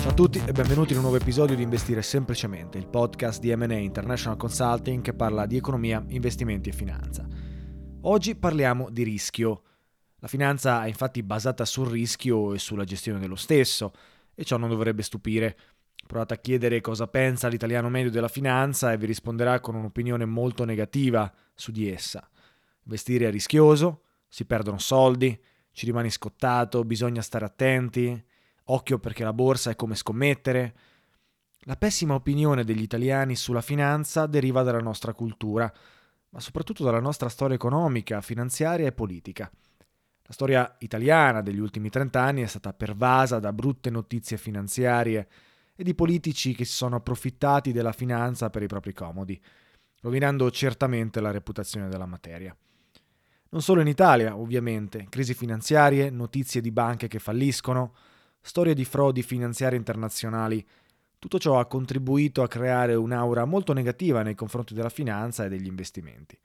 Ciao a tutti e benvenuti in un nuovo episodio di Investire Semplicemente, il podcast di M&A International Consulting che parla di economia, investimenti e finanza. Oggi parliamo di rischio. La finanza è infatti basata sul rischio e sulla gestione dello stesso, e ciò non dovrebbe stupire. Provate a chiedere cosa pensa l'italiano medio della finanza e vi risponderà con un'opinione molto negativa su di essa. Investire è rischioso, si perdono soldi, ci rimani scottato, bisogna stare attenti, occhio perché la borsa è come scommettere. La pessima opinione degli italiani sulla finanza deriva dalla nostra cultura, ma soprattutto dalla nostra storia economica, finanziaria e politica. La storia italiana degli ultimi trent'anni è stata pervasa da brutte notizie finanziarie e di politici che si sono approfittati della finanza per i propri comodi, rovinando certamente la reputazione della materia. Non solo in Italia, ovviamente, crisi finanziarie, notizie di banche che falliscono, storie di frodi finanziarie internazionali, tutto ciò ha contribuito a creare un'aura molto negativa nei confronti della finanza e degli investimenti.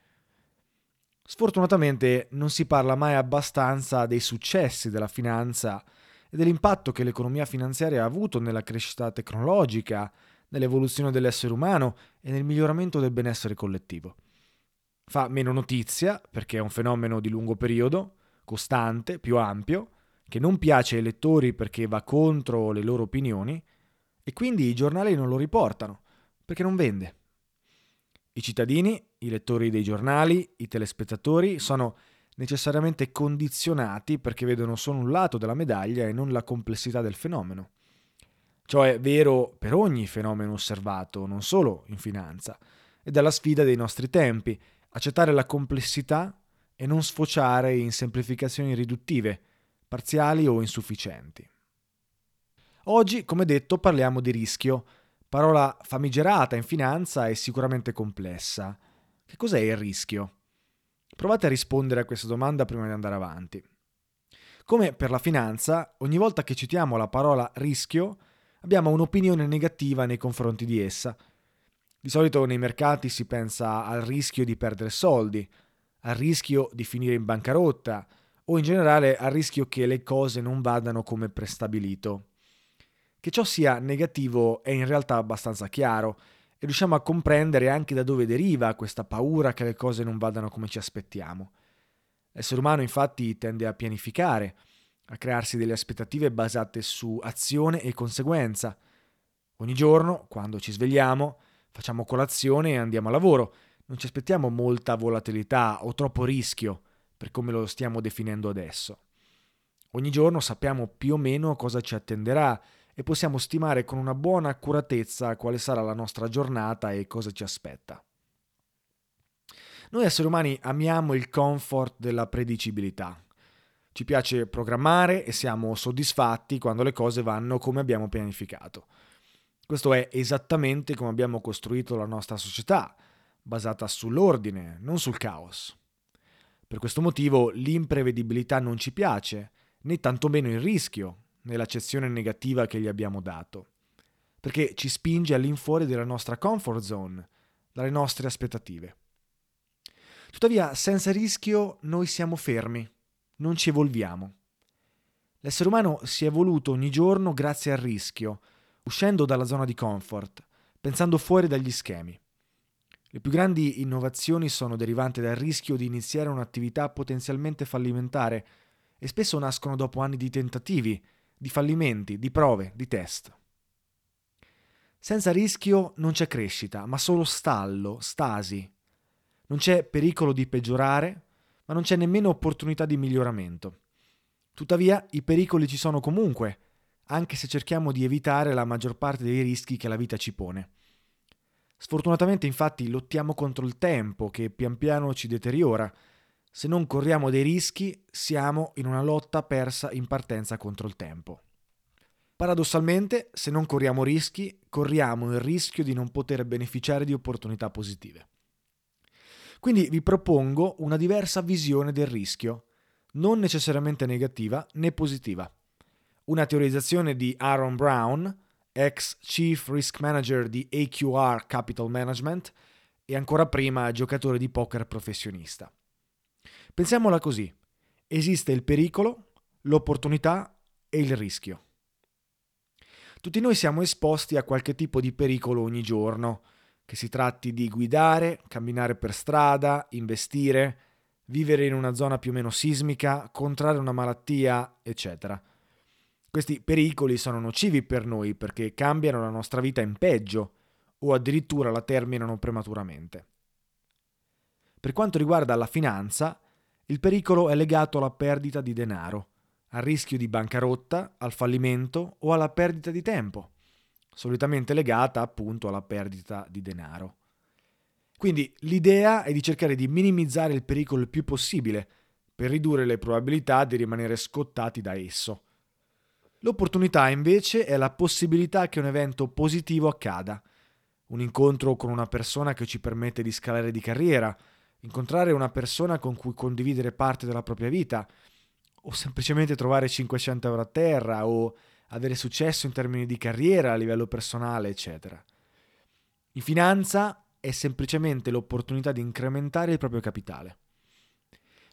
Sfortunatamente non si parla mai abbastanza dei successi della finanza e dell'impatto che l'economia finanziaria ha avuto nella crescita tecnologica, nell'evoluzione dell'essere umano e nel miglioramento del benessere collettivo. Fa meno notizia perché è un fenomeno di lungo periodo, costante, più ampio, che non piace ai lettori perché va contro le loro opinioni e quindi i giornali non lo riportano perché non vende. I cittadini, i lettori dei giornali, i telespettatori sono necessariamente condizionati perché vedono solo un lato della medaglia e non la complessità del fenomeno. Ciò è vero per ogni fenomeno osservato, non solo in finanza, ed è la sfida dei nostri tempi, accettare la complessità e non sfociare in semplificazioni riduttive, parziali o insufficienti. Oggi, come detto, parliamo di rischio, parola famigerata in finanza e sicuramente complessa. Che cos'è il rischio? Provate a rispondere a questa domanda prima di andare avanti. Come per la finanza, ogni volta che citiamo la parola rischio, abbiamo un'opinione negativa nei confronti di essa. Di solito nei mercati si pensa al rischio di perdere soldi, al rischio di finire in bancarotta o in generale al rischio che le cose non vadano come prestabilito. Che ciò sia negativo è in realtà abbastanza chiaro e riusciamo a comprendere anche da dove deriva questa paura che le cose non vadano come ci aspettiamo. L'essere umano infatti tende a pianificare, a crearsi delle aspettative basate su azione e conseguenza. Ogni giorno, quando ci svegliamo, facciamo colazione e andiamo a lavoro. Non ci aspettiamo molta volatilità o troppo rischio, per come lo stiamo definendo adesso. Ogni giorno sappiamo più o meno cosa ci attenderà e possiamo stimare con una buona accuratezza quale sarà la nostra giornata e cosa ci aspetta. Noi esseri umani amiamo il comfort della predicibilità. Ci piace programmare e siamo soddisfatti quando le cose vanno come abbiamo pianificato. Questo è esattamente come abbiamo costruito la nostra società, basata sull'ordine, non sul caos. Per questo motivo l'imprevedibilità non ci piace, né tantomeno il rischio, nell'accezione negativa che gli abbiamo dato, perché ci spinge all'infuori della nostra comfort zone, dalle nostre aspettative. Tuttavia, senza rischio noi siamo fermi, non ci evolviamo. L'essere umano si è evoluto ogni giorno grazie al rischio, uscendo dalla zona di comfort, pensando fuori dagli schemi. Le più grandi innovazioni sono derivanti dal rischio di iniziare un'attività potenzialmente fallimentare e spesso nascono dopo anni di tentativi, di fallimenti, di prove, di test. Senza rischio non c'è crescita, ma solo stallo, stasi. Non c'è pericolo di peggiorare, ma non c'è nemmeno opportunità di miglioramento. Tuttavia i pericoli ci sono comunque, anche se cerchiamo di evitare la maggior parte dei rischi che la vita ci pone. Sfortunatamente infatti lottiamo contro il tempo che pian piano ci deteriora se non corriamo dei rischi, siamo in una lotta persa in partenza contro il tempo. Paradossalmente, se non corriamo rischi, corriamo il rischio di non poter beneficiare di opportunità positive. Quindi vi propongo una diversa visione del rischio, non necessariamente negativa né positiva. Una teorizzazione di Aaron Brown, ex Chief Risk Manager di AQR Capital Management e ancora prima giocatore di poker professionista. Pensiamola così. Esiste il pericolo, l'opportunità e il rischio. Tutti noi siamo esposti a qualche tipo di pericolo ogni giorno, che si tratti di guidare, camminare per strada, investire, vivere in una zona più o meno sismica, contrarre una malattia, eccetera. Questi pericoli sono nocivi per noi perché cambiano la nostra vita in peggio o addirittura la terminano prematuramente. Per quanto riguarda la finanza, il pericolo è legato alla perdita di denaro, al rischio di bancarotta, al fallimento o alla perdita di tempo, solitamente legata appunto alla perdita di denaro. Quindi l'idea è di cercare di minimizzare il pericolo il più possibile per ridurre le probabilità di rimanere scottati da esso. L'opportunità invece è la possibilità che un evento positivo accada, un incontro con una persona che ci permette di scalare di carriera, incontrare una persona con cui condividere parte della propria vita, o semplicemente trovare 500 euro a terra, o avere successo in termini di carriera a livello personale, eccetera. In finanza è semplicemente l'opportunità di incrementare il proprio capitale.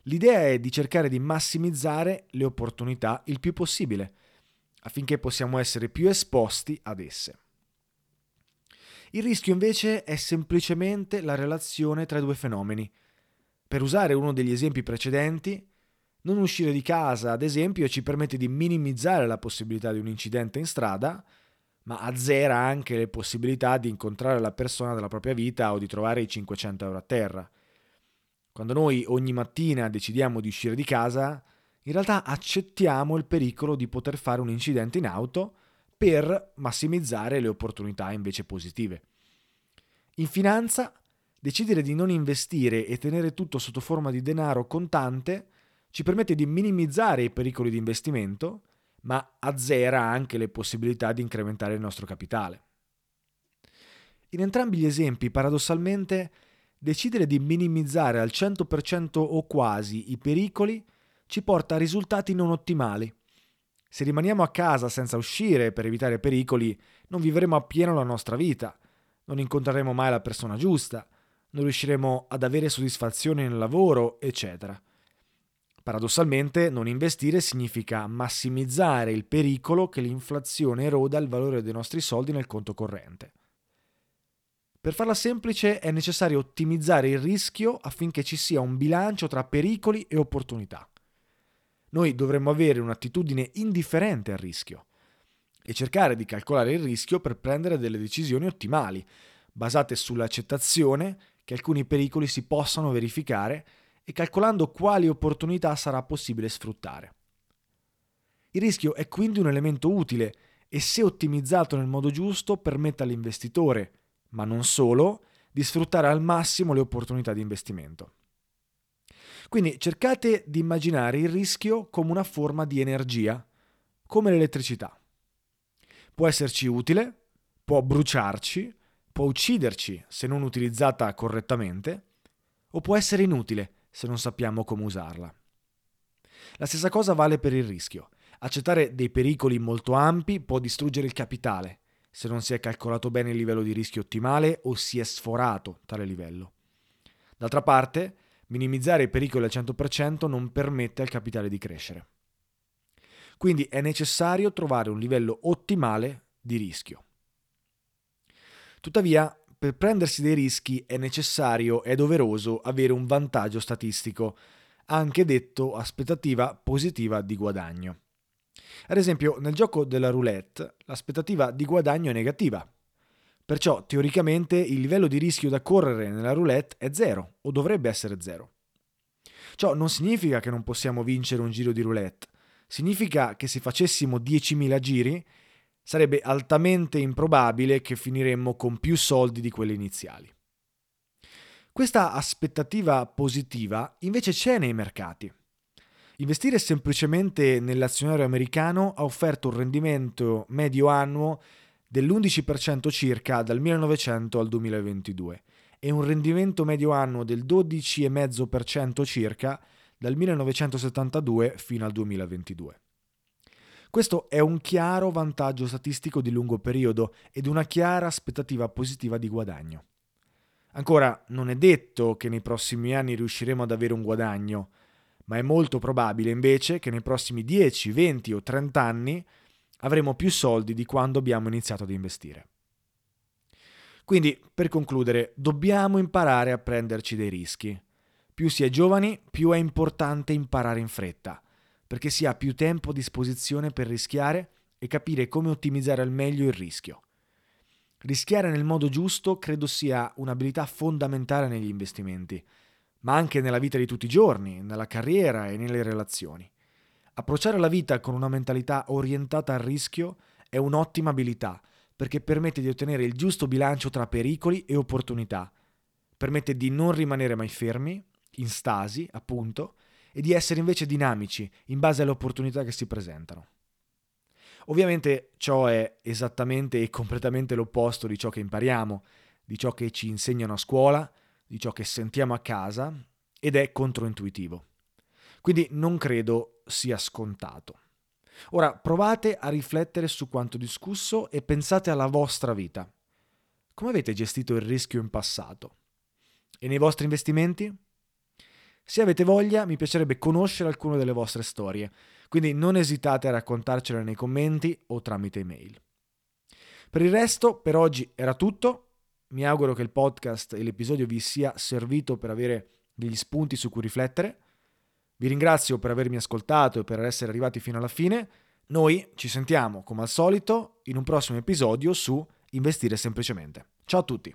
L'idea è di cercare di massimizzare le opportunità il più possibile, affinché possiamo essere più esposti ad esse. Il rischio invece è semplicemente la relazione tra i due fenomeni, per usare uno degli esempi precedenti, non uscire di casa, ad esempio, ci permette di minimizzare la possibilità di un incidente in strada, ma azzera anche le possibilità di incontrare la persona della propria vita o di trovare i 500 euro a terra. Quando noi ogni mattina decidiamo di uscire di casa, in realtà accettiamo il pericolo di poter fare un incidente in auto per massimizzare le opportunità invece positive. In finanza Decidere di non investire e tenere tutto sotto forma di denaro contante ci permette di minimizzare i pericoli di investimento, ma azzera anche le possibilità di incrementare il nostro capitale. In entrambi gli esempi, paradossalmente, decidere di minimizzare al 100% o quasi i pericoli ci porta a risultati non ottimali. Se rimaniamo a casa senza uscire per evitare pericoli, non vivremo appieno la nostra vita, non incontreremo mai la persona giusta, non riusciremo ad avere soddisfazione nel lavoro, eccetera. Paradossalmente, non investire significa massimizzare il pericolo che l'inflazione eroda il valore dei nostri soldi nel conto corrente. Per farla semplice è necessario ottimizzare il rischio affinché ci sia un bilancio tra pericoli e opportunità. Noi dovremmo avere un'attitudine indifferente al rischio e cercare di calcolare il rischio per prendere delle decisioni ottimali, basate sull'accettazione che alcuni pericoli si possano verificare e calcolando quali opportunità sarà possibile sfruttare. Il rischio è quindi un elemento utile e se ottimizzato nel modo giusto permette all'investitore, ma non solo, di sfruttare al massimo le opportunità di investimento. Quindi cercate di immaginare il rischio come una forma di energia, come l'elettricità. Può esserci utile, può bruciarci, può ucciderci se non utilizzata correttamente, o può essere inutile se non sappiamo come usarla. La stessa cosa vale per il rischio. Accettare dei pericoli molto ampi può distruggere il capitale se non si è calcolato bene il livello di rischio ottimale o si è sforato tale livello. D'altra parte, minimizzare i pericoli al 100% non permette al capitale di crescere. Quindi è necessario trovare un livello ottimale di rischio. Tuttavia, per prendersi dei rischi è necessario e doveroso avere un vantaggio statistico, anche detto aspettativa positiva di guadagno. Ad esempio, nel gioco della roulette, l'aspettativa di guadagno è negativa. Perciò, teoricamente, il livello di rischio da correre nella roulette è zero, o dovrebbe essere zero. Ciò non significa che non possiamo vincere un giro di roulette, significa che se facessimo 10.000 giri sarebbe altamente improbabile che finiremmo con più soldi di quelli iniziali. Questa aspettativa positiva invece c'è nei mercati. Investire semplicemente nell'azionario americano ha offerto un rendimento medio annuo dell'11% circa dal 1900 al 2022 e un rendimento medio annuo del 12,5% circa dal 1972 fino al 2022. Questo è un chiaro vantaggio statistico di lungo periodo ed una chiara aspettativa positiva di guadagno. Ancora, non è detto che nei prossimi anni riusciremo ad avere un guadagno, ma è molto probabile invece che nei prossimi 10, 20 o 30 anni avremo più soldi di quando abbiamo iniziato ad investire. Quindi, per concludere, dobbiamo imparare a prenderci dei rischi. Più si è giovani, più è importante imparare in fretta perché si ha più tempo a disposizione per rischiare e capire come ottimizzare al meglio il rischio. Rischiare nel modo giusto credo sia un'abilità fondamentale negli investimenti, ma anche nella vita di tutti i giorni, nella carriera e nelle relazioni. Approcciare la vita con una mentalità orientata al rischio è un'ottima abilità perché permette di ottenere il giusto bilancio tra pericoli e opportunità, permette di non rimanere mai fermi, in stasi, appunto, e di essere invece dinamici in base alle opportunità che si presentano. Ovviamente ciò è esattamente e completamente l'opposto di ciò che impariamo, di ciò che ci insegnano a scuola, di ciò che sentiamo a casa ed è controintuitivo. Quindi non credo sia scontato. Ora provate a riflettere su quanto discusso e pensate alla vostra vita. Come avete gestito il rischio in passato? E nei vostri investimenti? Se avete voglia, mi piacerebbe conoscere alcune delle vostre storie, quindi non esitate a raccontarcele nei commenti o tramite email. Per il resto, per oggi era tutto. Mi auguro che il podcast e l'episodio vi sia servito per avere degli spunti su cui riflettere. Vi ringrazio per avermi ascoltato e per essere arrivati fino alla fine. Noi ci sentiamo, come al solito, in un prossimo episodio su Investire semplicemente. Ciao a tutti!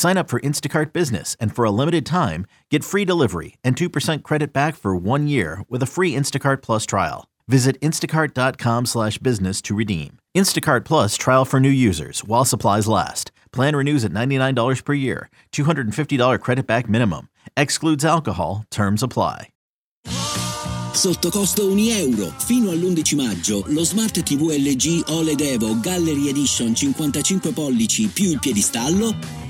Sign up for Instacart Business and for a limited time, get free delivery and 2% credit back for one year with a free Instacart Plus trial. Visit instacart.com slash business to redeem. Instacart Plus trial for new users while supplies last. Plan renews at $99 per year. $250 credit back minimum. Excludes alcohol. Terms apply. Sotto costo 1 euro. Fino all'11 maggio, lo Smart TV LG OLED Evo Gallery Edition 55 pollici più il piedistallo